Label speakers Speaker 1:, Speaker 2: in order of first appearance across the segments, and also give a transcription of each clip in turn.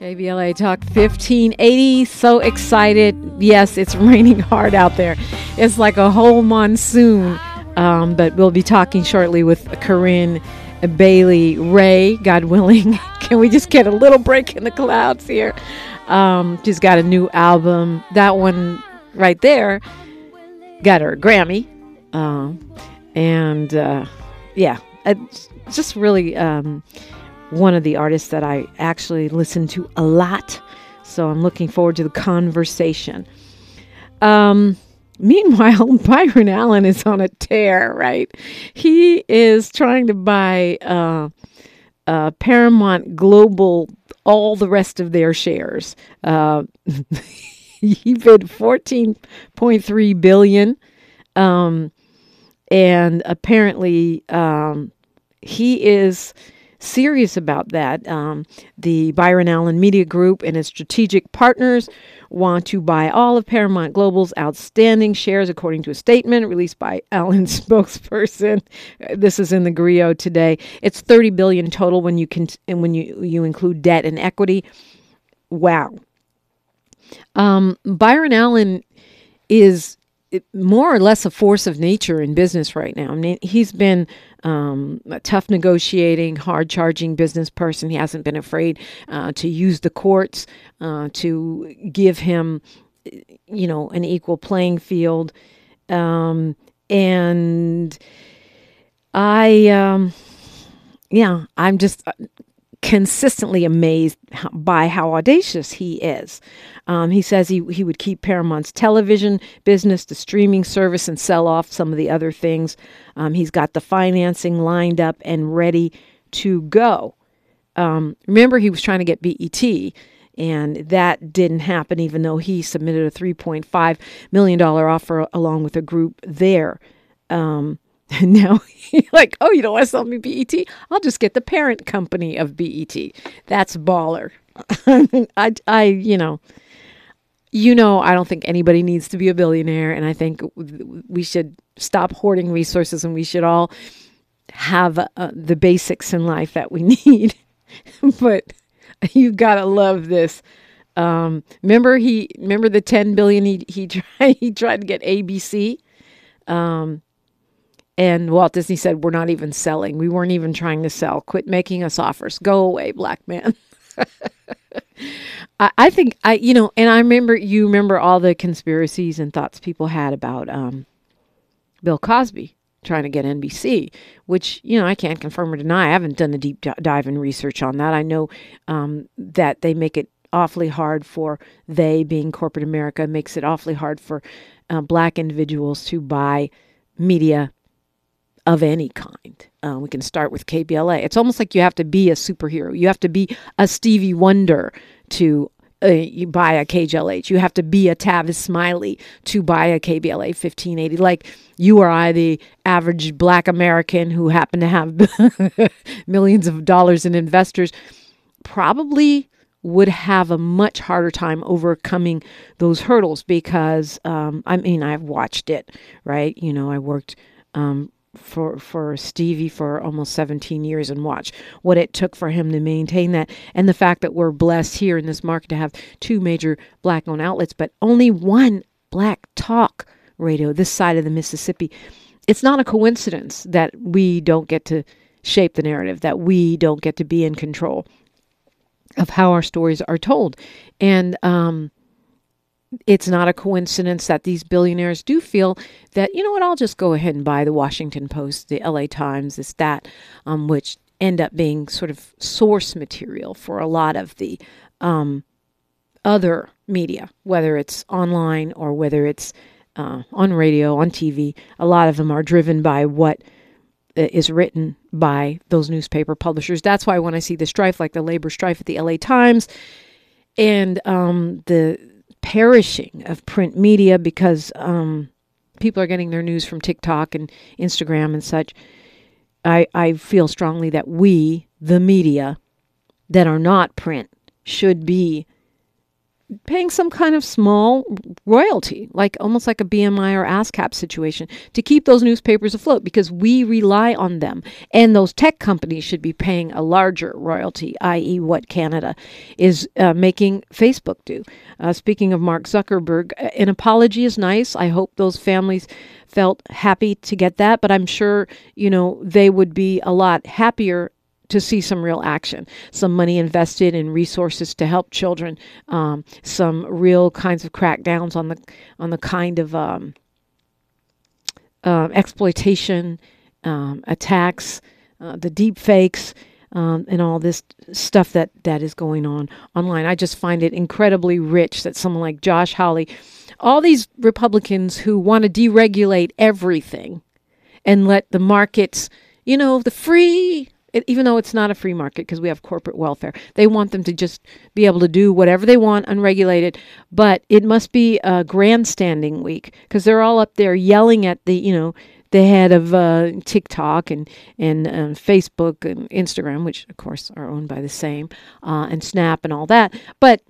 Speaker 1: KBLA Talk 1580. So excited. Yes, it's raining hard out there. It's like a whole monsoon. Um, but we'll be talking shortly with Corinne Bailey Rae, God willing. Can we just get a little break in the clouds here? Um, she's got a new album. That one right there got her Grammy. Um, and uh, yeah, it's just really um, one of the artists that I actually listen to a lot. So I'm looking forward to the conversation. Um, meanwhile, Byron Allen is on a tear, right? He is trying to buy uh, uh, Paramount Global all the rest of their shares. Uh, he bid 14.3 billion. Um, and apparently, um, he is serious about that. Um, the Byron Allen Media Group and its strategic partners want to buy all of Paramount Global's outstanding shares, according to a statement released by Allen's spokesperson. This is in the Grio today. It's 30 billion total when you can and when you you include debt and equity. Wow. Um, Byron Allen is more or less a force of nature in business right now. I mean, he's been um, a tough negotiating, hard charging business person. He hasn't been afraid uh, to use the courts uh, to give him, you know, an equal playing field. Um, and I, um, yeah, I'm just consistently amazed by how audacious he is. Um, he says he, he would keep Paramount's television business, the streaming service, and sell off some of the other things. Um, he's got the financing lined up and ready to go. Um, remember, he was trying to get BET, and that didn't happen, even though he submitted a $3.5 million offer along with a group there. Um, and now like, oh, you don't want to sell me BET? I'll just get the parent company of BET. That's baller. I, I, you know, you know, I don't think anybody needs to be a billionaire, and I think we should stop hoarding resources, and we should all have uh, the basics in life that we need. but you gotta love this. Um, remember he remember the ten billion he he tried he tried to get ABC. Um, and Walt Disney said, We're not even selling. We weren't even trying to sell. Quit making us offers. Go away, black man. I, I, think I, you know, and I remember you remember all the conspiracies and thoughts people had about um, Bill Cosby trying to get NBC, which, you know, I can't confirm or deny. I haven't done a deep dive in research on that. I know um, that they make it awfully hard for they being corporate America makes it awfully hard for uh, black individuals to buy media of any kind. Uh, we can start with KBLA. It's almost like you have to be a superhero. You have to be a Stevie Wonder to uh, you buy a KJLH. You have to be a Tavis Smiley to buy a KBLA 1580. Like you or I, the average black American who happen to have millions of dollars in investors, probably would have a much harder time overcoming those hurdles because, um, I mean, I've watched it, right? You know, I worked um, for for Stevie for almost 17 years and watch what it took for him to maintain that. And the fact that we're blessed here in this market to have two major black owned outlets but only one black talk radio this side of the Mississippi. It's not a coincidence that we don't get to shape the narrative that we don't get to be in control of how our stories are told. And um it's not a coincidence that these billionaires do feel that, you know what, I'll just go ahead and buy the Washington Post, the LA Times, this, that, um, which end up being sort of source material for a lot of the um, other media, whether it's online or whether it's uh, on radio, on TV. A lot of them are driven by what uh, written by those newspaper publishers. That's why when I see the strife, like the labor strife at the LA Times, and um, the perishing of print media because um, people are getting their news from TikTok and Instagram and such. I, I feel strongly that we, the media, that are not print, should be paying some kind of small royalty, like almost like a BMI or ASCAP situation, to keep those newspapers afloat because we rely on them. And those tech companies should be paying a larger royalty, i.e., what Canada is uh, making Facebook do. Uh, speaking of Mark Zuckerberg, uh, an apology is nice. I hope those families felt happy to get that, but I'm sure, you know, they would be a lot happier to see some real action, some money invested in resources to help children, um, some real kinds of crackdowns on the on the kind of um, uh, exploitation, um, attacks, uh, the deep fakes. Um, and all this stuff that, that is going on online. I just find it incredibly rich that someone like Josh Hawley, all these Republicans who want to deregulate everything and let the markets, you know, the free it, even though it's not a free market because we have corporate welfare. They want them to just be able to do whatever they want unregulated, but it must be a grandstanding week because they're all up there yelling at the, you know, the head of uh, TikTok and and uh, Facebook and Instagram, which of course are owned by the same, uh, and Snap and all that, but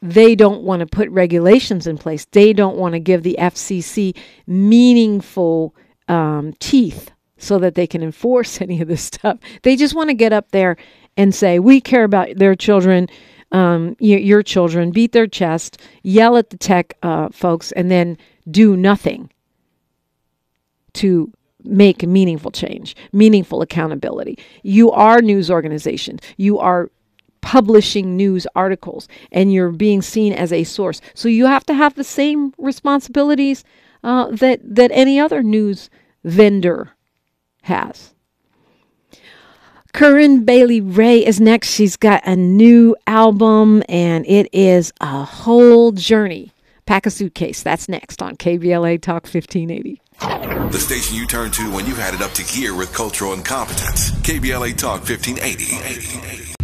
Speaker 1: they don't want to put regulations in place. They don't want to give the FCC meaningful um, teeth so that they can enforce any of this stuff. They just want to get up there and say, we care about their children, um, your, your, children, beat their chest, yell at the tech uh, folks, and then do nothing to make meaningful change, meaningful accountability. You are news organizations. You are publishing news articles and you're being seen as a source. So you have to have the same responsibilities uh, that that any other news vendor has. Corinne Bailey Rae is next. She's got a new album and it is a whole journey. Pack a suitcase. That's next on KBLA Talk 1580.
Speaker 2: The station you turn to when you've had it up to gear with cultural incompetence. KBLA Talk 1580.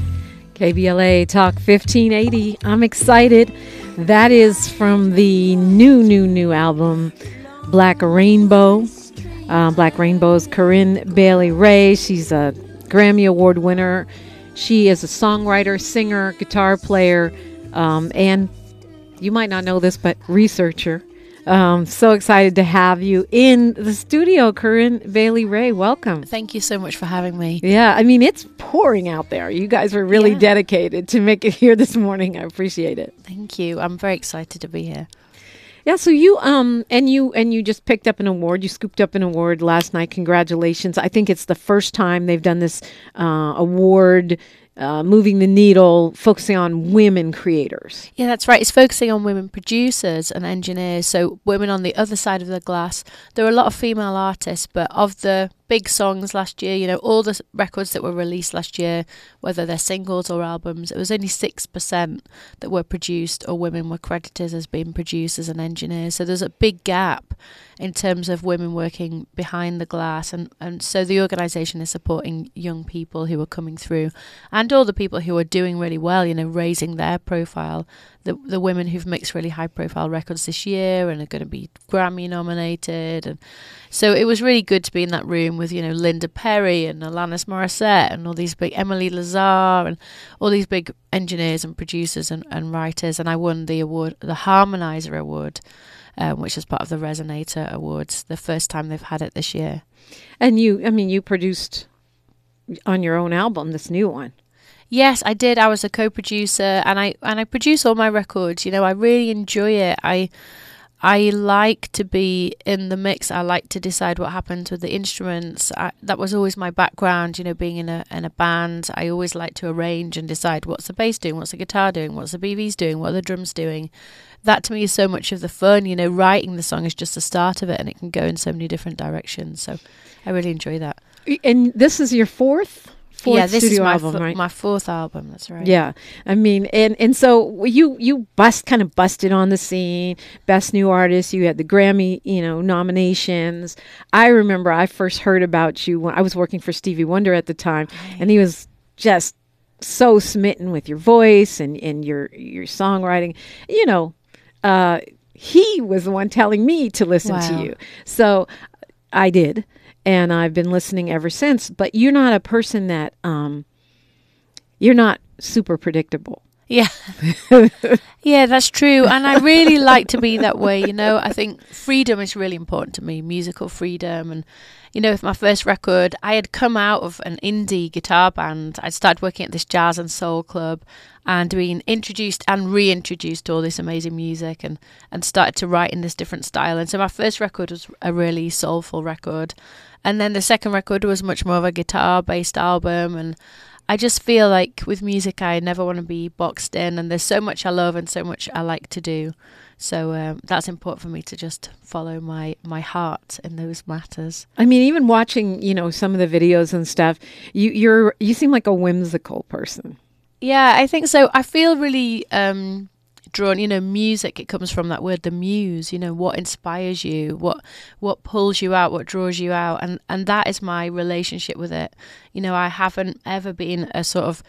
Speaker 1: KBLA Talk 1580. I'm excited. That is from the new, new, new album, Black Rainbow uh, Black Rainbow's Corinne Bailey Rae. She's a Grammy Award winner. She is a songwriter, singer, guitar player, um, and you might not know this, but researcher. Um, so excited to have you in the studio, Corinne Bailey Rae. Welcome.
Speaker 3: Thank you so much for having me.
Speaker 1: Yeah, I mean, it's pouring out there. You guys were really yeah. dedicated to make it here this morning. I appreciate it.
Speaker 3: Thank you. I'm very excited to be here.
Speaker 1: Yeah, so you um and you and you just picked up an award. You scooped up an award last night. Congratulations! I think it's the first time they've done this uh, award uh, moving the needle, focusing on women creators.
Speaker 3: Yeah, that's right. It's focusing on women producers and engineers, so women on the other side of the glass. There are a lot of female artists, but of the big songs last year, you know, all the records that were released last year, whether they're singles or albums, it was only 6% that were produced or women were credited as being producers and engineers. So there's a big gap in terms of women working behind the glass. And, and so the organisation is supporting young people who are coming through and all the people who are doing really well, you know, raising their profile. The, the women who've mixed really high profile records this year and are going to be Grammy nominated. And so it was really good to be in that room with, you know, Linda Perry and Alanis Morissette and all these big Emily Lazar and all these big engineers and producers and, and writers. And I won the award, the Harmonizer Award um, which is part of the Resonator Awards, the first time they've had it this year.
Speaker 1: And you, I mean, you produced on your own album this new one.
Speaker 3: Yes, I did. I was a co-producer, and I and I produce all my records. You know, I really enjoy it. I I like to be in the mix. I like to decide what happens with the instruments. I, that was always my background. You know, being in a in a band, I always like to arrange and decide what's the bass doing, what's the guitar doing, what's the BVs doing, what are the drums doing, that to me is so much of the fun. You know, writing the song is just the start of it, and it can go in so many different directions. So I really enjoy that.
Speaker 1: And this is your fourth. Fourth
Speaker 3: yeah, this
Speaker 1: is
Speaker 3: my
Speaker 1: album,
Speaker 3: f-
Speaker 1: right?
Speaker 3: my fourth album. That's right.
Speaker 1: Yeah, I mean, and and so you you bust kind of busted on the scene, best new artist. You had the Grammy, you know, nominations. I remember I first heard about you when I was working for Stevie Wonder at the time, right. and he was just so smitten with your voice and and your your songwriting. You know, uh, he was the one telling me to listen wow. to you. So I did, and I've been listening ever since. But you're not a person that um, you're not super predictable.
Speaker 3: Yeah. yeah, that's true. And I really like to be that way. You know, I think freedom is really important to me, musical freedom. And, you know, with my first record, I had come out of an indie guitar band. I'd started working at this jazz and soul club and being introduced and reintroduced to all this amazing music and, and started to write in this different style. And so my first record was a really soulful record. And then the second record was much more of a guitar based album. And I just feel like with music, I never want to be boxed in, and there's so much I love and so much I like to do. So um, that's important for me to just follow my my heart in those matters.
Speaker 1: I mean, even watching, you know, some of the videos and stuff, you you're you seem like a whimsical person.
Speaker 3: Yeah, I think so. I feel really um, drawn you know music it comes from that word the muse you know what inspires you what what pulls you out what draws you out and and that is my relationship with it. You know i haven't ever been a sort of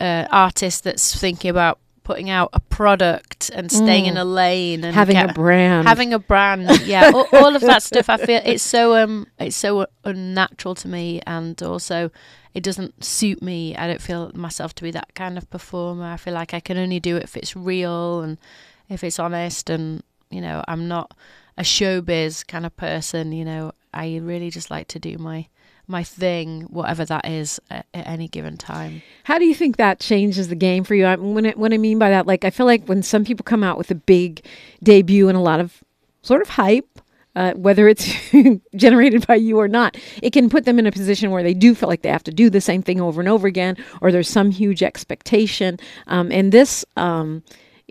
Speaker 3: uh, artist that's thinking about putting out a product and staying mm. in a lane and
Speaker 1: having get, a brand
Speaker 3: having a brand yeah all, all, of that stuff i feel it's so um it's so unnatural to me and also it doesn't suit me. I don't feel myself to be that kind of performer. I feel like I can only do it if it's real and if it's honest and you know, I'm not a showbiz kind of person, you know. I really just like to do my my thing, whatever that is, at, at, any given time.
Speaker 1: How do you think that changes the game for you? I, when it, what I mean by that, like I feel like when some people come out with a big debut and a lot of sort of hype, uh, whether it's generated by you or not, it can put them in a position where they do feel like they have to do the same thing over and over again, or there's some huge expectation. Um, and this, um,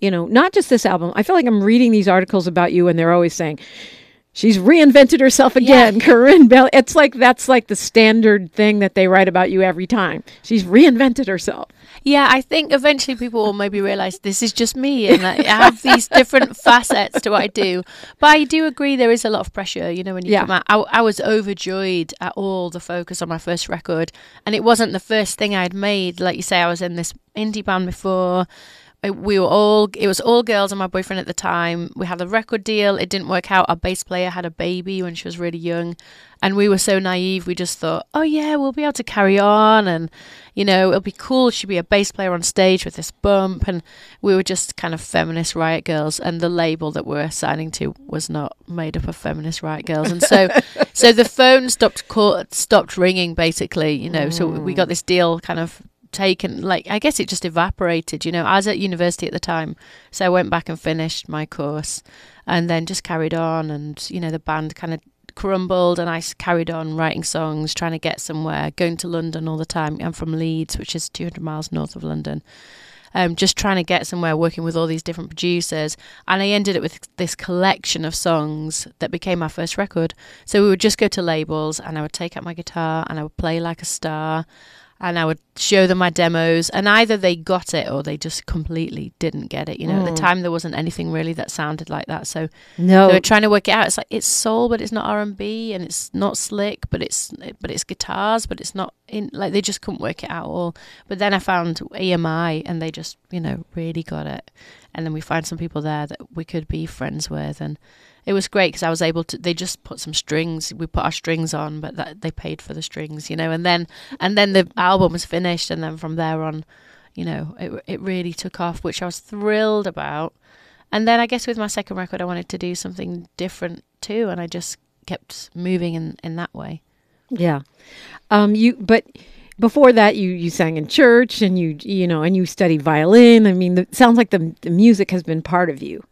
Speaker 1: you know, not just this album. I feel like I'm reading these articles about you, and they're always saying she's reinvented herself again, yeah. Corinne Bell. It's like that's like the standard thing that they write about you every time. She's reinvented herself.
Speaker 3: Yeah, I think eventually people will maybe realize this is just me and I have these different facets to what I do. But I do agree there is a lot of pressure, you know, when you yeah. come out. I, I was overjoyed at all the focus on my first record, and it wasn't the first thing I'd made. Like you say, I was in this indie band before we were all it was all girls and my boyfriend at the time. We had a record deal. It didn't work out. Our bass player had a baby when she was really young. And we were so naive we just thought oh yeah we'll be able to carry on and you know it'll be cool. She'd be a bass player on stage with this bump. And we were just kind of feminist riot girls. And the label that we we're signing to was not made up of feminist riot girls. And so so the phone stopped call, stopped ringing basically you know. Mm. so we got this deal kind of taken like I guess it just evaporated. You know, I was at university at the time, so I went back and finished my course, and then just carried on. And you know, the band kind of crumbled, and I carried on writing songs, trying to get somewhere, going to London all the time. I'm from Leeds, which is 200 miles north of London. Um, just trying to get somewhere working with all these different producers. And I ended up with this collection of songs that became my first record. So we would just go to labels and I would take out my guitar and I would play like a star and I would show them my demos, and either they got it or they just completely didn't get it. You know, mm. at the mm. time there wasn't anything really that sounded like that, so no, they were trying to work it out. It's like it's soul, but it's not R and B, and it's not slick, but it's but it's guitars, but it's not in. Like they just couldn't work it out all. But then I found EMI, and they just you know really got it, and then we find some people there that we could be friends with, and it was great because I was able to. They just put some strings. We put our strings on, but that they paid for the strings, you know. And then and then the album was finished, and then from there on, you know, it it really took off, which I was thrilled about. And then I guess with my second record, I wanted to do something different too, and I just kept moving in in that way.
Speaker 1: Yeah, um, you but before that you you sang in church and you you know and you studied violin i mean it sounds like the, the music has been part of you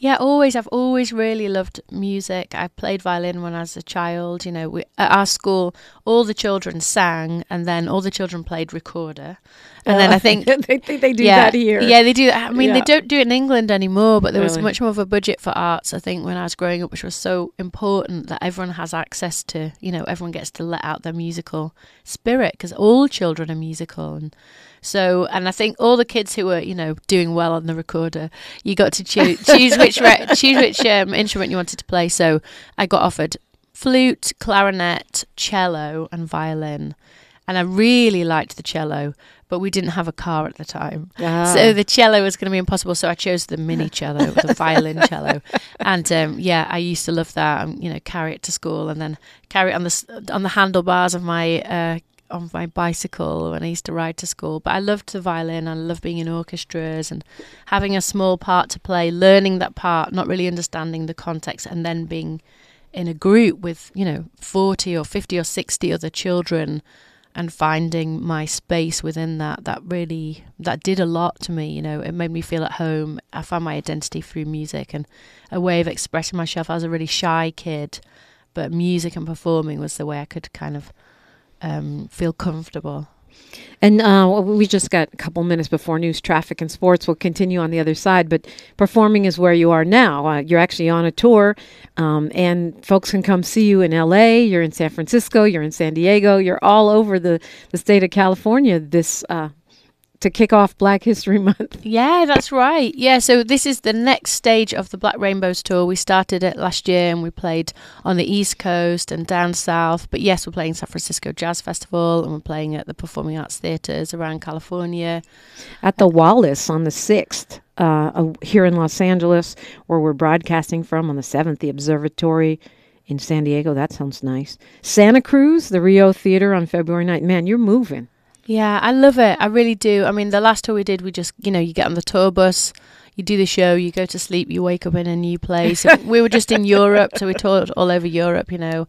Speaker 3: yeah, always. I've always really loved music. I played violin when I was a child. You know, we, at our school, all the children sang, and then all the children played recorder. And uh, then I oh, think
Speaker 1: they, they, they do yeah, that here.
Speaker 3: Yeah, they do. I mean, yeah. they don't do it in England anymore, but there really? was much more of a budget for arts. I think when I was growing up, which was so important that everyone has access to. You know, everyone gets to let out their musical spirit because all children are musical and so, and I think all the kids who were, you know, doing well on the recorder, you got to choose choose which re- choose which um, instrument you wanted to play. So, I got offered flute, clarinet, cello, and violin, and I really liked the cello. But we didn't have a car at the time, ah. so the cello was going to be impossible. So I chose the mini cello, the violin cello, and um, yeah, I used to love that. Um, you know, carry it to school and then carry it on the on the handlebars of my uh, on my bicycle when I used to ride to school. But I loved the violin. I loved being in orchestras and having a small part to play, learning that part, not really understanding the context, and then being in a group with you know 40 or 50 or 60 other children and finding my space within that that really that did a lot to me you know it made me feel at home i found my identity through music and a way of expressing myself i was a really shy kid but music and performing was the way i could kind of um, feel comfortable
Speaker 1: and uh, we just got a couple minutes before news, traffic, and sports. We'll continue on the other side, but performing is where you are now. Uh, you're actually on a tour, um, and folks can come see you in LA. You're in San Francisco. You're in San Diego. You're all over the, the state of California this uh, to kick off Black History Month.
Speaker 3: Yeah, that's right. Yeah, so this is the next stage of the Black Rainbows tour. We started it last year and we played on the East Coast and down south. But yes, we're playing San Francisco Jazz Festival and we're playing at the Performing Arts Theatres around California.
Speaker 1: At the Wallis on the 6th. Uh, here in Los Angeles, where we're broadcasting from on the 7th, the Observatory in San Diego. That sounds nice. Santa Cruz, the Rio Theater on February 9th. Man, you're moving.
Speaker 3: Yeah, I love it. I really do. I mean, the last tour we did, we just, you know, you get on the tour bus, you do the show, you go to sleep, you wake up in a new place. we were just in Europe, so we toured all over Europe, you know,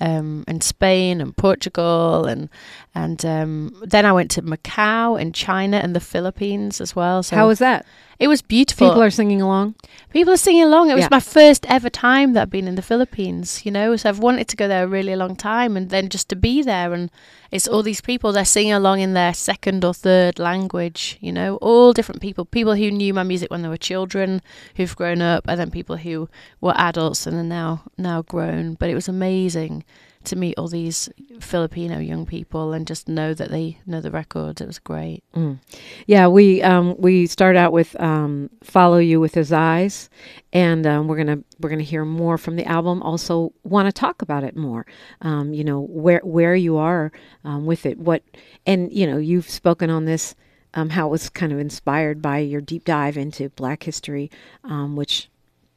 Speaker 3: um, and Spain and Portugal, and and um, then I went to Macau and China and the Philippines as well. So
Speaker 1: how was that?
Speaker 3: It was beautiful.
Speaker 1: People are singing along.
Speaker 3: People are singing along. It was my first ever time that I've been in the Philippines, you know. So I've wanted to go there a really long time, and then just to be there, and it's all these people. They're singing along in their second or third language, you know. All different people. People who knew my music when they were children, who've grown up, and then people who were adults and are now now grown. But it was amazing to meet all these Filipino young people and just know that they know the record. It was great.
Speaker 1: Mm. Yeah, we um, we start out with um, "Follow You with His Eyes," and um, we're gonna we're gonna hear more from the album. Also, want to talk about it more. Um, you know where where you are um, with it. What and you know you've spoken on this. Um, how it was kind of inspired by your deep dive into Black history, which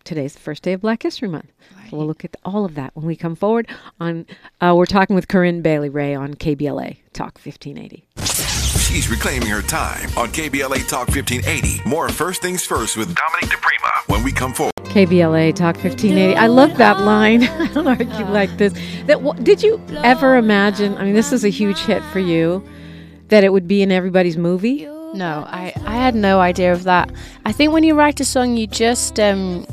Speaker 1: today's the first day of Black History Month. Right. So we'll look at all of that when we come forward. On uh, we're talking with Corinne Bailey Rae on KBLA Talk 1580.
Speaker 2: She's reclaiming her time on KBLA Talk 1580. More first things first with Dominique DePrima when we come forward.
Speaker 1: KBLA Talk 1580. I love that line. I don't know if you like this. That did you ever imagine? I mean, this is a huge hit for you. That it would be in everybody's movie.
Speaker 3: No, I, I had no idea of that. I think when you write a song, you just um,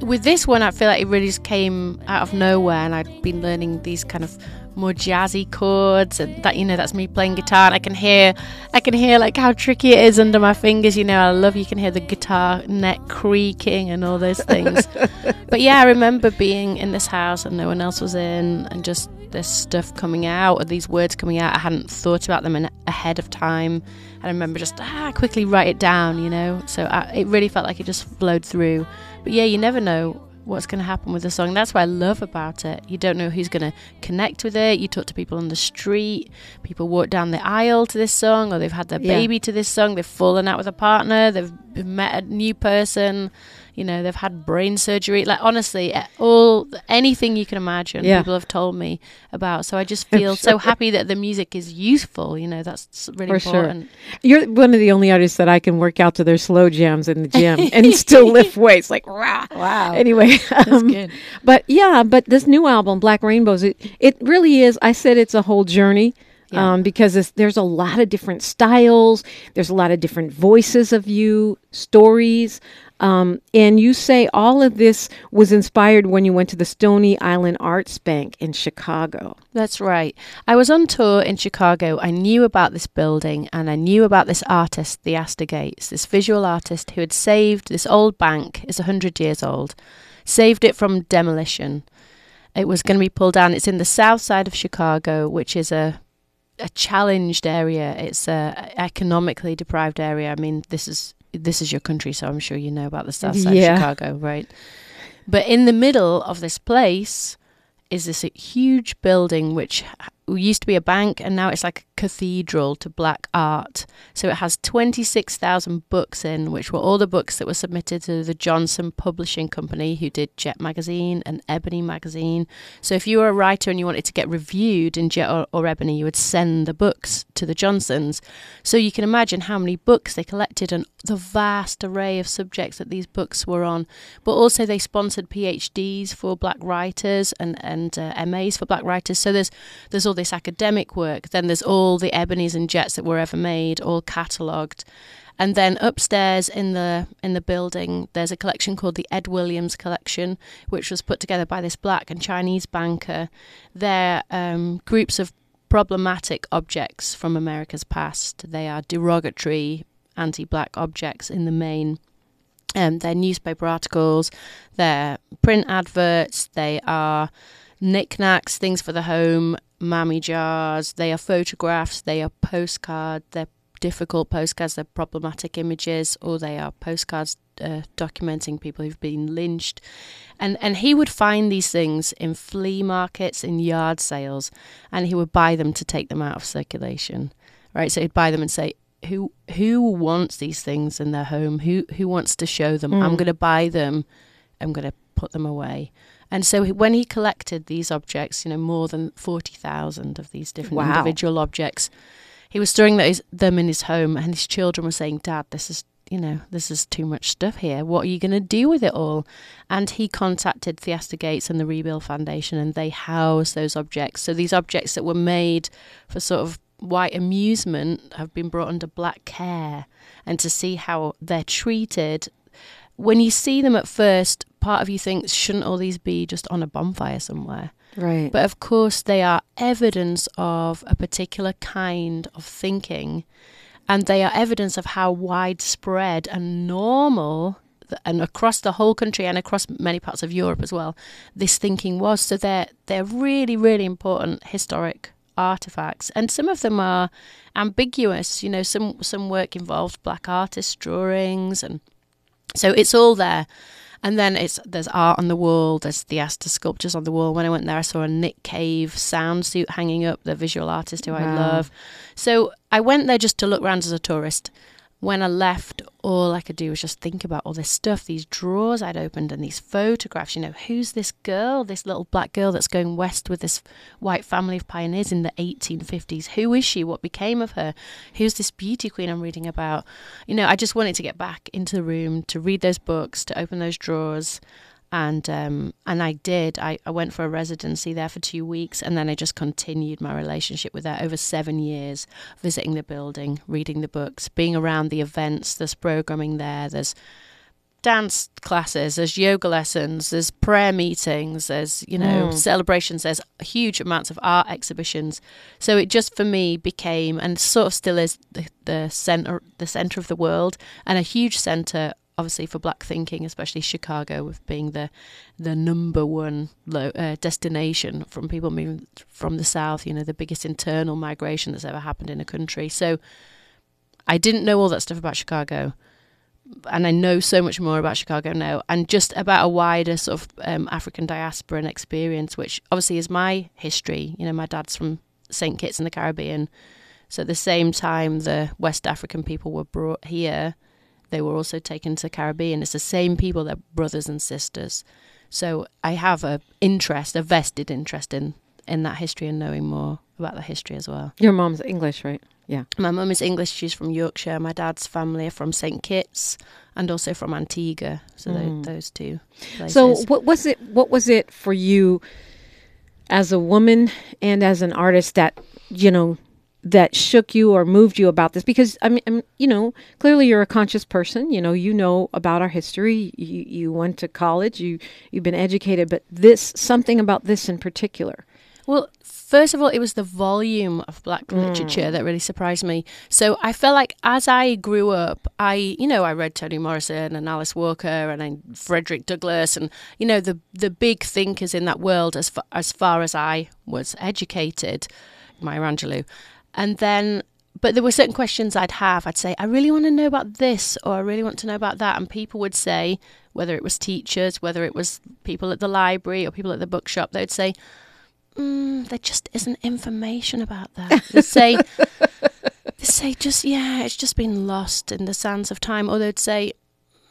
Speaker 3: with this one, I feel like it really just came out of nowhere, and I'd been learning these kind of more jazzy chords, and that you know that's me playing guitar, and I can hear, I can hear like how tricky it is under my fingers. You know, I love you can hear the guitar neck creaking and all those things. but yeah, I remember being in this house and no one else was in, and just this stuff coming out, or these words coming out. I hadn't thought about them in, ahead of time. And I remember just ah quickly write it down, you know. So I, it really felt like it just flowed through. But yeah, you never know what's going to happen with the song. That's what I love about it. You don't know who's going to connect with it. You talk to people on the street. People walk down the aisle to this song, or they've had their yeah. baby to this song. They've fallen out with a partner. They've met a new person you know they've had brain surgery like honestly all anything you can imagine yeah. people have told me about so i just feel sure. so happy that the music is useful you know that's really For important
Speaker 1: sure. you're one of the only artists that i can work out to their slow jams in the gym and still lift weights like rah.
Speaker 3: wow
Speaker 1: anyway um, but yeah but this new album black rainbows it, it really is i said it's a whole journey yeah. Um, because there's a lot of different styles, there's a lot of different voices of you, stories. Um, and you say all of this was inspired when you went to the Stony Island Arts Bank in Chicago.
Speaker 3: That's right. I was on tour in Chicago. I knew about this building and I knew about this artist, Theaster Gates, this visual artist who had saved this old bank, is 100 years old, saved it from demolition. It was going to be pulled down. It's in the south side of Chicago, which is a a challenged area. It's a economically deprived area. I mean, this is this is your country, so I'm sure you know about the south side yeah. of Chicago, right? But in the middle of this place is this huge building which used to be a bank and now it's like a cathedral to black art. So it has 26,000 books in, which were all the books that were submitted to the Johnson Publishing Company, who did Jet Magazine and Ebony Magazine. So if you were a writer and you wanted to get reviewed in Jet or, or Ebony, you would send the books to the Johnsons. So you can imagine how many books they collected and the vast array of subjects that these books were on. But also they sponsored PhDs for black writers and, and uh, MAs for black writers. So there's there's all this academic work. Then there's all the ebonies and jets that were ever made, all catalogued. And then upstairs in the in the building, there's a collection called the Ed Williams Collection, which was put together by this black and Chinese banker. They're um, groups of problematic objects from America's past. They are derogatory, anti-black objects in the main. Um, they're newspaper articles, they're print adverts, they are knickknacks, things for the home, mammy jars, they are photographs, they are postcards, they're difficult postcards, they're problematic images, or they are postcards uh, documenting people who've been lynched. And, and he would find these things in flea markets, in yard sales, and he would buy them to take them out of circulation. Right, so he'd buy them and say, who who wants these things in their home? Who who wants to show them? Mm. I'm going to buy them. I'm going to put them away. And so when he collected these objects, you know, more than 40,000 of these different wow. individual objects, he was storing those, them in his home and his children were saying, Dad, this is, you know, this is too much stuff here. What are you going to do with it all? And he contacted Theaster Gates and the Rebuild Foundation and they house those objects. So these objects that were made for sort of white amusement have been brought under black care and to see how they're treated when you see them at first part of you thinks, shouldn't all these be just on a bonfire somewhere?
Speaker 1: Right.
Speaker 3: But of course, they are evidence of a particular kind of thinking, and they are evidence of how widespread and normal and across the whole country and across many parts of Europe as well, this thinking was. So they're they're really really important historic artifacts, and some of them are ambiguous. You know, some some work involved black artist drawings, and so it's all there. And then it's there's art on the wall. There's Theaster sculptures on the wall. When I went there, I saw a Nick Cave sound suit hanging up. The visual artist who wow. I love. So I went there just to look around as a tourist when I left, all I could do was just think about all this stuff, these drawers I'd opened and these photographs. You know, who's this girl, this little black girl that's going west with this white family of pioneers in the 1850s? Who is she? What became of her? Who's this beauty queen I'm reading about? You know, I just wanted to get back into the room to read those books, to open those drawers and um, and I did. I, I went for a residency there for two weeks, and then I just continued my relationship with her over seven years, visiting the building, reading the books, being around the events. There's programming there. There's dance classes, there's yoga lessons, there's prayer meetings, there's you know mm. celebrations, there's huge amounts of art exhibitions. So it just for me became and sort of still is the, the center the center of the world and a huge center obviously for black thinking, especially Chicago, with being the the number one uh, destination from people moving from the south. You know, the biggest internal migration that's ever happened in a country. So I didn't know all that stuff about Chicago, and I know so much more about Chicago now, and just about a wider sort of um, African diaspora and experience, which obviously is my history. You know, my dad's from St. Kitts in the Caribbean. So at the same time, the West African people were brought here they were also taken to Caribbean. It's the same people, they're brothers and sisters. So I have a interest, a vested interest in in that history and knowing more about the history as well.
Speaker 1: Your mom's English, right? Yeah.
Speaker 3: My mum is English. She's from Yorkshire. My dad's family are from St. Kitts and also from Antigua. So mm. those two. Places.
Speaker 1: So what was it? What was it for you as a woman and as an artist that you know that shook you or moved you about this? Because I mean, you know clearly you're a conscious person you know you know about our history. You, you went to college you you've been educated but this something about this in particular.
Speaker 3: Well first of all it was the volume of black mm. literature that really surprised me. So i felt like as i grew up i you know i read toni morrison and alice walker and frederick douglass and you know the the big thinkers in that world as far, as far as i was educated Maya Angelou and then, but there were certain questions I'd have. I'd say, I really want to know about this, or I really want to know about that. And people would say, whether it was teachers, whether it was people at the library or people at the bookshop, they'd say, mm, there just isn't information about that. They'd say, they say just yeah, it's just been lost in the sands of time. Or they'd say,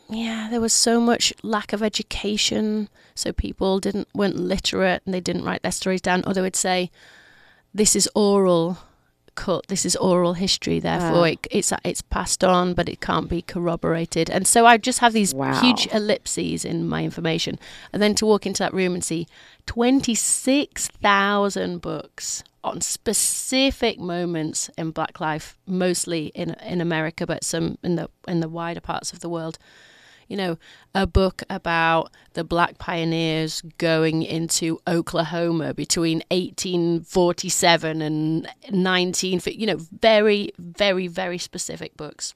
Speaker 3: yeah, there was so much lack of education, so people didn't weren't literate and they didn't write their stories down. Or they would say, this is oral cut. This is oral history, therefore
Speaker 1: Ah.
Speaker 3: it, it's it's passed on, but it can't be corroborated. And so I just have these
Speaker 1: Wow.
Speaker 3: huge ellipses in my information, and then to walk into that room and see twenty six thousand books on specific moments in Black life, mostly in in America, but some in the in the wider parts of the world you know, a book about the black pioneers going into Oklahoma between 1847 and 19, you know, very, very, very specific books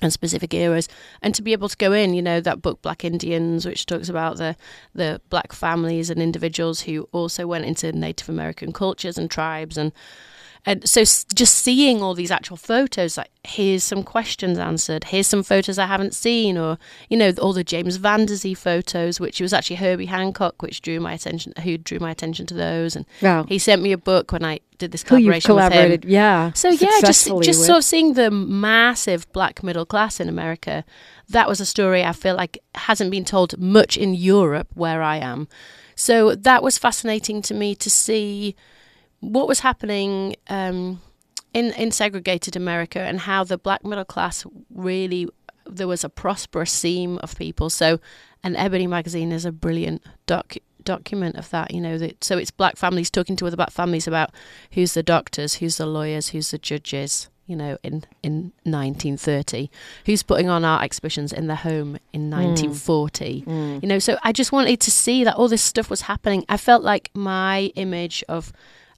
Speaker 3: and specific eras. And to be able to go in you know that book black indians which talks about the the black families and individuals who also went into native american cultures and tribes and and so just seeing all these actual photos like here's some questions answered here's some photos i haven't seen or you know all the james van der Zee photos which was actually herbie hancock which drew my attention who drew my attention to those and
Speaker 1: Wow.
Speaker 3: he sent me a book when i did this
Speaker 1: Who you've
Speaker 3: collaboration with him
Speaker 1: collaborated, yeah.
Speaker 3: so yeah, just just
Speaker 1: with.
Speaker 3: sort of seeing the massive black middle class in America. That was a story I feel like hasn't been told much in Europe where I am. So that was fascinating to me to see what was happening um, in in segregated America and how the black middle class really there was a prosperous seam of people. So, and Ebony magazine is a brilliant doc document of that. You know, that so it's black families talking to other black families about who's the doctors, who's the lawyers, who's the judges. You know, in in 1930, who's putting on art exhibitions in their home in 1940.
Speaker 1: Mm.
Speaker 3: You know, so I just wanted to see that all this stuff was happening. I felt like my image of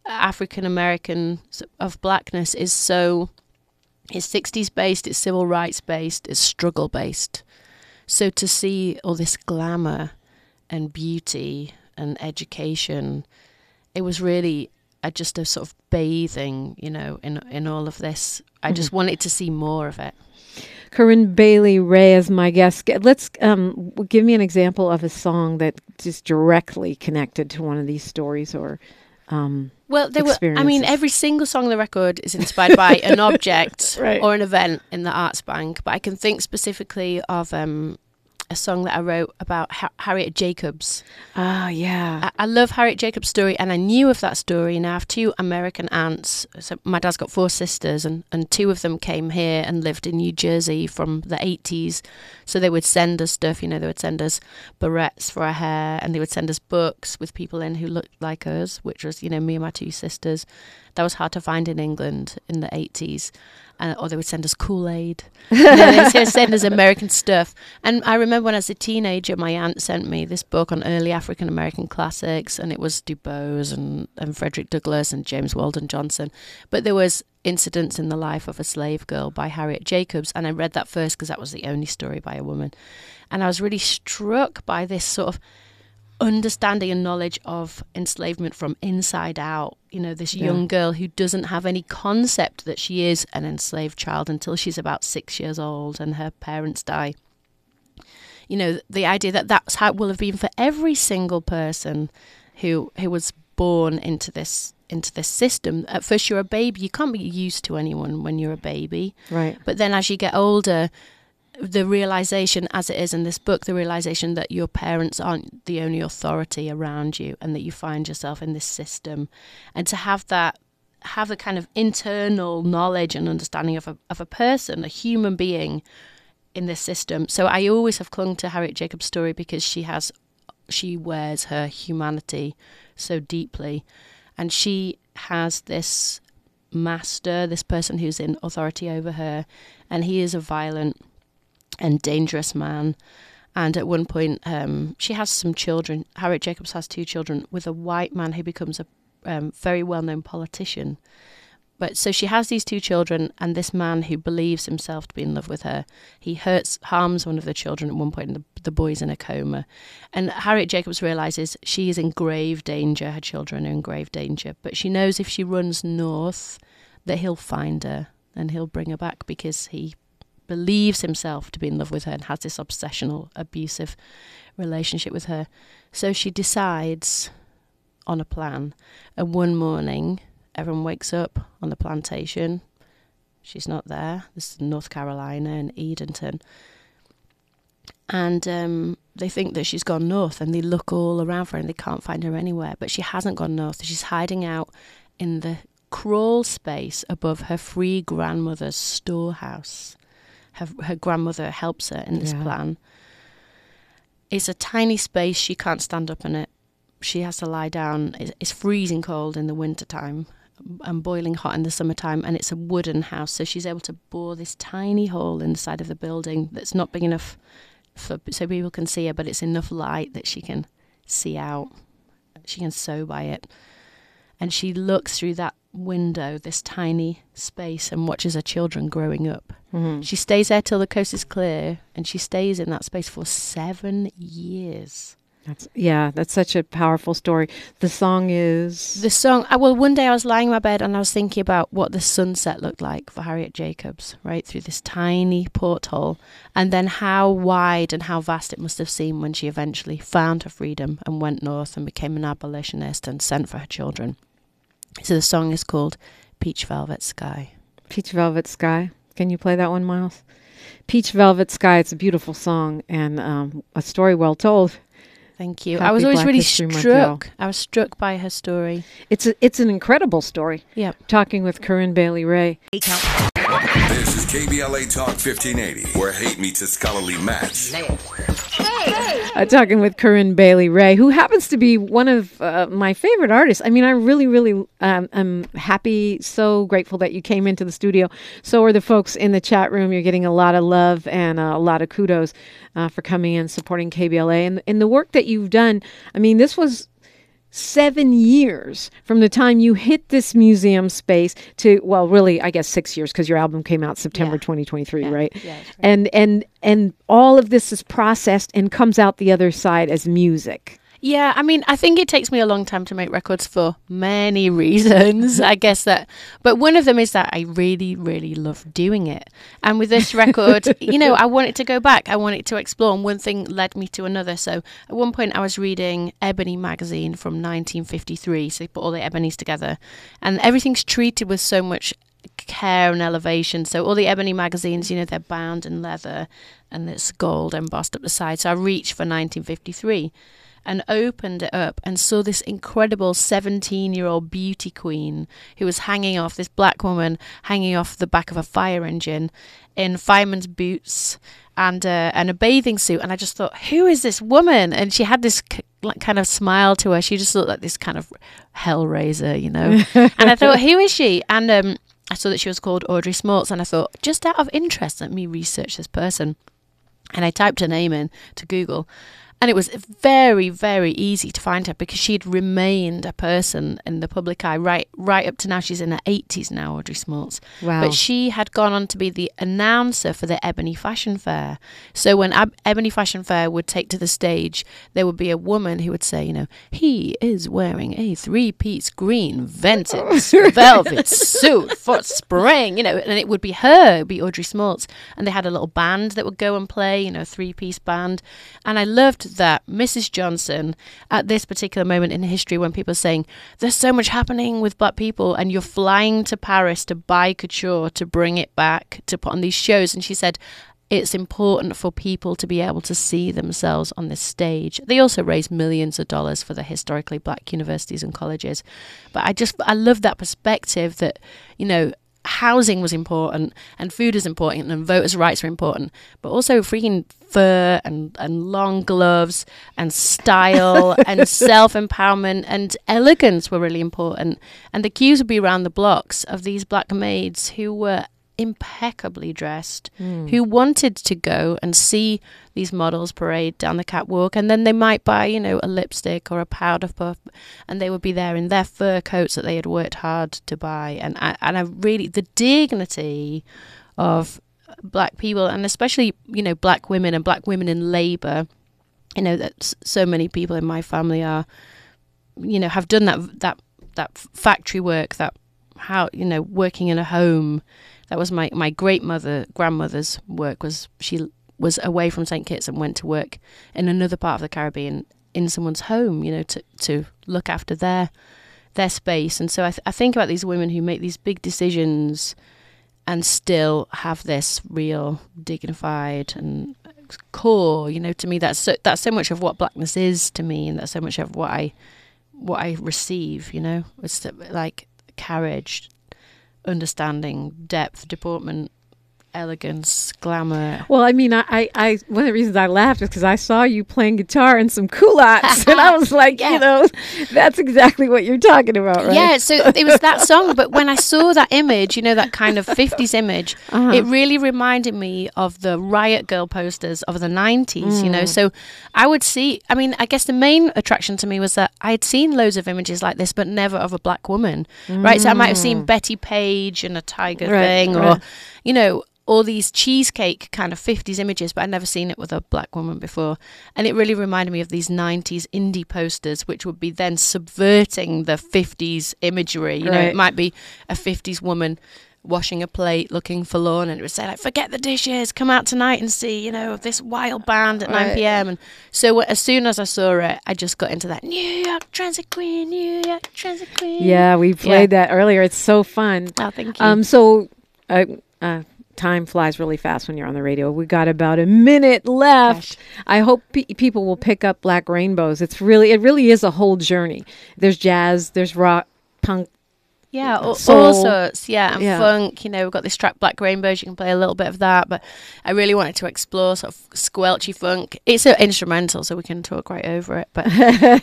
Speaker 3: African American of blackness is so it's 60s based, it's civil rights based, it's struggle based. So to see all this glamour and beauty and education, it was really just a sort of bathing, you know, in in all of this. I just wanted to see more of it.
Speaker 1: Corinne Bailey Rae is my guest. Let's um, give me an example of a song that just directly connected to one of these stories or. Um,
Speaker 3: Well, they were. I mean, every single song on the record is inspired by an object
Speaker 1: Right.
Speaker 3: or an event in the Arts Bank. But I can think specifically of um, a song that I wrote about ha- Harriet Jacobs.
Speaker 1: ah, yeah.
Speaker 3: I, I love Harriet Jacobs' story, and I knew of that story. And I have two American aunts. So my dad's got four sisters, and, and two of them came here and lived in New Jersey from the 80s. So they would send us stuff, you know, they would send us barrettes for our hair, and they would send us books with people in who looked like us, which was, you know, me and my two sisters. That was hard to find in England in the 80s. And, or they would send us Kool Aid. they would send us American stuff. And I remember when I was a teenager, my aunt sent me this book on early African American classics, and it was Du Bois and, and Frederick Douglass and James Weldon Johnson. But there was incidents in the life of a slave girl by Harriet Jacobs, and I read that first because that was the only story by a woman. And I was really struck by this sort of understanding and knowledge of enslavement from inside out. You know, this
Speaker 1: Yeah.
Speaker 3: young girl who doesn't have any concept that she is an enslaved child until she's about six years old and her parents die. You know, the idea that that's how it will have been for every single person who who was born into this into this system. At first, you're a baby. You can't be used to anyone when you're a baby.
Speaker 1: Right.
Speaker 3: But then as you get older, the realization, as it is in this book, the realization that your parents aren't the only authority around you and that you find yourself in this system. And to have that, have the kind of internal knowledge and understanding of a, of a person, a human being in this system. So I always have clung to Harriet Jacobs' story because she has, she wears her humanity so deeply. And she has this master, this person who's in authority over her, and he is a violent and dangerous man. And at one point, um, she has some children. Harriet Jacobs has two children with a white man who becomes a um, very well known politician. But so she has these two children, and this man who believes himself to be in love with her, he hurts, harms one of the children at one point, and the, the boy's in a coma. And Harriet Jacobs realizes she is in grave danger, her children are in grave danger, but she knows if she runs north, that he'll find her and he'll bring her back because he believes himself to be in love with her and has this obsessional, abusive relationship with her. So she decides on a plan. And one morning, everyone wakes up on the plantation. She's not there. This is North Carolina in Edenton. And um, they think that she's gone north and they look all around for her and they can't find her anywhere. But she hasn't gone north. She's hiding out in the crawl space above her free grandmother's storehouse. Her, her grandmother helps her in this
Speaker 1: Yeah.
Speaker 3: plan. It's a tiny space. She can't stand up in it. She has to lie down. It's, freezing cold in the winter time and boiling hot in the summertime. And it's a wooden house, so she's able to bore this tiny hole in the side of the building that's not big enough for so people can see her, but it's enough light that she can see out. She can sew by it, and she looks through that window, this tiny space, and watches her children growing up.
Speaker 1: Mhm.
Speaker 3: She stays there till the coast is clear, and she stays in that space for seven years.
Speaker 1: That's yeah, that's such a powerful story. The song is
Speaker 3: The song, uh, well, one day I was lying in my bed and I was thinking about what the sunset looked like for Harriet Jacobs, right, through this tiny porthole, and then how wide and how vast it must have seemed when she eventually found her freedom and went north and became an abolitionist and sent for her children. So the song is called Peach Velvet Sky.
Speaker 1: Peach Velvet Sky. Can you play that one, Miles? Peach Velvet Sky. It's a beautiful song and um, a story well told.
Speaker 3: Thank you. I was always
Speaker 1: Black
Speaker 3: really
Speaker 1: History Month,
Speaker 3: struck. I was struck by her story.
Speaker 1: It's a, it's an incredible story.
Speaker 3: Yep.
Speaker 1: Talking with Corinne Bailey Rae.
Speaker 2: This is KBLA Talk 1580, where hate meets a scholarly match.
Speaker 1: Uh, talking with Corinne Bailey Rae, who happens to be one of uh, my favorite artists. I mean, I really, really um, am happy, so grateful that you came into the studio. So are the folks in the chat room. You're getting a lot of love and uh, a lot of kudos uh, for coming in, supporting KBLA, and, and the work that you've done. I mean, this was seven years from the time you hit this museum space to well really i guess six years because your album came out september
Speaker 3: Yeah.
Speaker 1: 2023
Speaker 3: Yeah.
Speaker 1: right
Speaker 3: Yeah, right.
Speaker 1: and and and all of this is processed and comes out the other side as music
Speaker 3: Yeah, I mean, I think it takes me a long time to make records for many reasons. I guess that, but one of them is that I really, really love doing it. And with this record, you know, I want it to go back. I want it to explore. And one thing led me to another. So at one point, I was reading Ebony magazine from 1953. So they put all the ebonies together, and everything's treated with so much care and elevation. So all the ebony magazines, you know, they're bound in leather and it's gold embossed up the side. So I reached for 1953 and opened it up and saw this incredible 17 year old beauty queen who was hanging off this black woman hanging off the back of a fire engine in fireman's boots and uh, and a bathing suit. And I just thought who is this woman? And she had this like kind of smile to her. She just looked like this kind of hellraiser you know? And I thought who is she? And um I saw that she was called Audrey Smaltz and I thought just out of interest let me research this person. And I typed her name in to Google. And it was very, very easy to find her because she'd remained a person in the public eye right right up to now. She's in her 80s now, Audrey Smaltz.
Speaker 1: Wow.
Speaker 3: But she had gone on to be the announcer for the Ebony Fashion Fair. So when Ab- Ebony Fashion Fair would take to the stage, there would be a woman who would say, you know, he is wearing a three piece green vintage velvet suit for spring, you know, and it would be her, it would be Audrey Smaltz. And they had a little band that would go and play, you know, three piece band. And I loved that Mrs. Johnson, at this particular moment in history when people are saying, there's so much happening with black people, and you're flying to Paris to buy couture to bring it back to put on these shows. And she said, it's important for people to be able to see themselves on this stage. They also raise millions of dollars for the historically black universities and colleges. But I just, I love that perspective that, you know, housing was important and food is important and voters' rights were important, but also freaking fur and, and long gloves and style and self empowerment and elegance were really important. And the queues would be around the blocks of these black maids who were impeccably dressed, hmm. who wanted to go and see these models parade down the catwalk, and then they might buy, you know, a lipstick or a powder puff, and they would be there in their fur coats that they had worked hard to buy. And I, and I really the dignity of black people, and especially you know black women and black women in labour. You know that so many people in my family are, you know, have done that that that factory work, that how you know working in a home. That was my my great mother grandmother's work. Was she was away from St Kitts and went to work in another part of the Caribbean in someone's home, you know, to to look after their their space. And so I, th- I think about these women who make these big decisions and still have this real dignified and core. You know, to me, that's so, that's so much of what blackness is to me, and that's so much of what I what I receive. You know, it's like courage, understanding, depth, deportment, elegance, glamour.
Speaker 1: Well, I mean, I, I, I one of the reasons I laughed is because I saw you playing guitar in some culottes, and I was like,
Speaker 3: Yeah.
Speaker 1: you know, that's exactly what you're talking about, right?
Speaker 3: Yeah, so it was that song. But when I saw that image, you know, that kind of 50s image,
Speaker 1: Uh-huh.
Speaker 3: it really reminded me of the Riot Grrrl posters of the 90s, you know.
Speaker 1: Mm.
Speaker 3: So I would see, I mean, I guess the main attraction to me was that I had seen loads of images like this, but never of a black woman, right? So I might have seen Bettie Page and a tiger
Speaker 1: Mm. Right,
Speaker 3: thing, or,
Speaker 1: right.
Speaker 3: You know, all these cheesecake kind of 50s images, but I'd never seen it with a black woman before. And it really reminded me of these 90s indie posters, which would be then subverting the 50s imagery. You know, it might be a 50s woman washing a plate looking forlorn and it would say like forget the dishes come out tonight and see you know this wild band at 9
Speaker 1: Right.
Speaker 3: p.m and so as soon as i saw it i just got into that new york transit queen new york transit queen
Speaker 1: Yeah, we played that earlier. It's so fun.
Speaker 3: oh thank you
Speaker 1: Um, so, uh, uh, time flies really fast when you're on the radio. We got about a minute left.
Speaker 3: Gosh.
Speaker 1: I hope pe- people will pick up Black Rainbows. It's really, it really is a whole journey. There's jazz, there's rock, punk.
Speaker 3: Yeah, all,
Speaker 1: soul.
Speaker 3: all sorts. Yeah, and
Speaker 1: Yeah.
Speaker 3: funk. You know, we've got this track Black Rainbows. You can play a little bit of that, but I really wanted to explore sort of squelchy funk. It's an instrumental, so we can talk right over it. But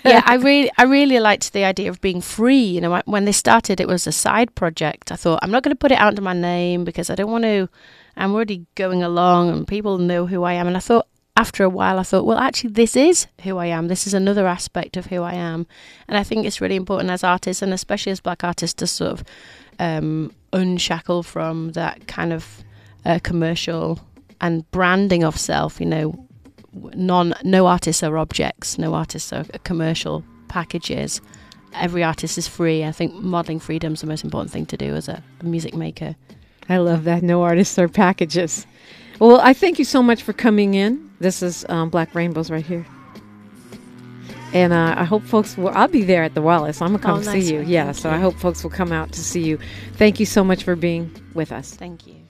Speaker 3: yeah, I really, I really liked the idea of being free. You know, when- when they started, it was a side project. I thought I'm not going to put it out under my name because I don't want to. I'm already going along, and people know who I am. And I thought after a while, I thought, well, actually, this is who I am. This is another aspect of who I am. And I think it's really important as artists, and especially as black artists, to sort of um, unshackle from that kind of uh, commercial and branding of self. You know, non no artists are objects, no artists are commercial packages. Every artist is free. I think modeling freedom is the most important thing to do as a music maker.
Speaker 1: I love that. No artists are packages. Well, I thank you so much for coming in. This is um, Black Rainbows right here. And uh, I hope folks will. I'll be there at the Wallis. I'm gonna come
Speaker 3: Oh, nice
Speaker 1: see you.
Speaker 3: one.
Speaker 1: Yeah,
Speaker 3: Thank
Speaker 1: so I hope folks will come out to see you. Thank you so much for being with us.
Speaker 3: Thank you.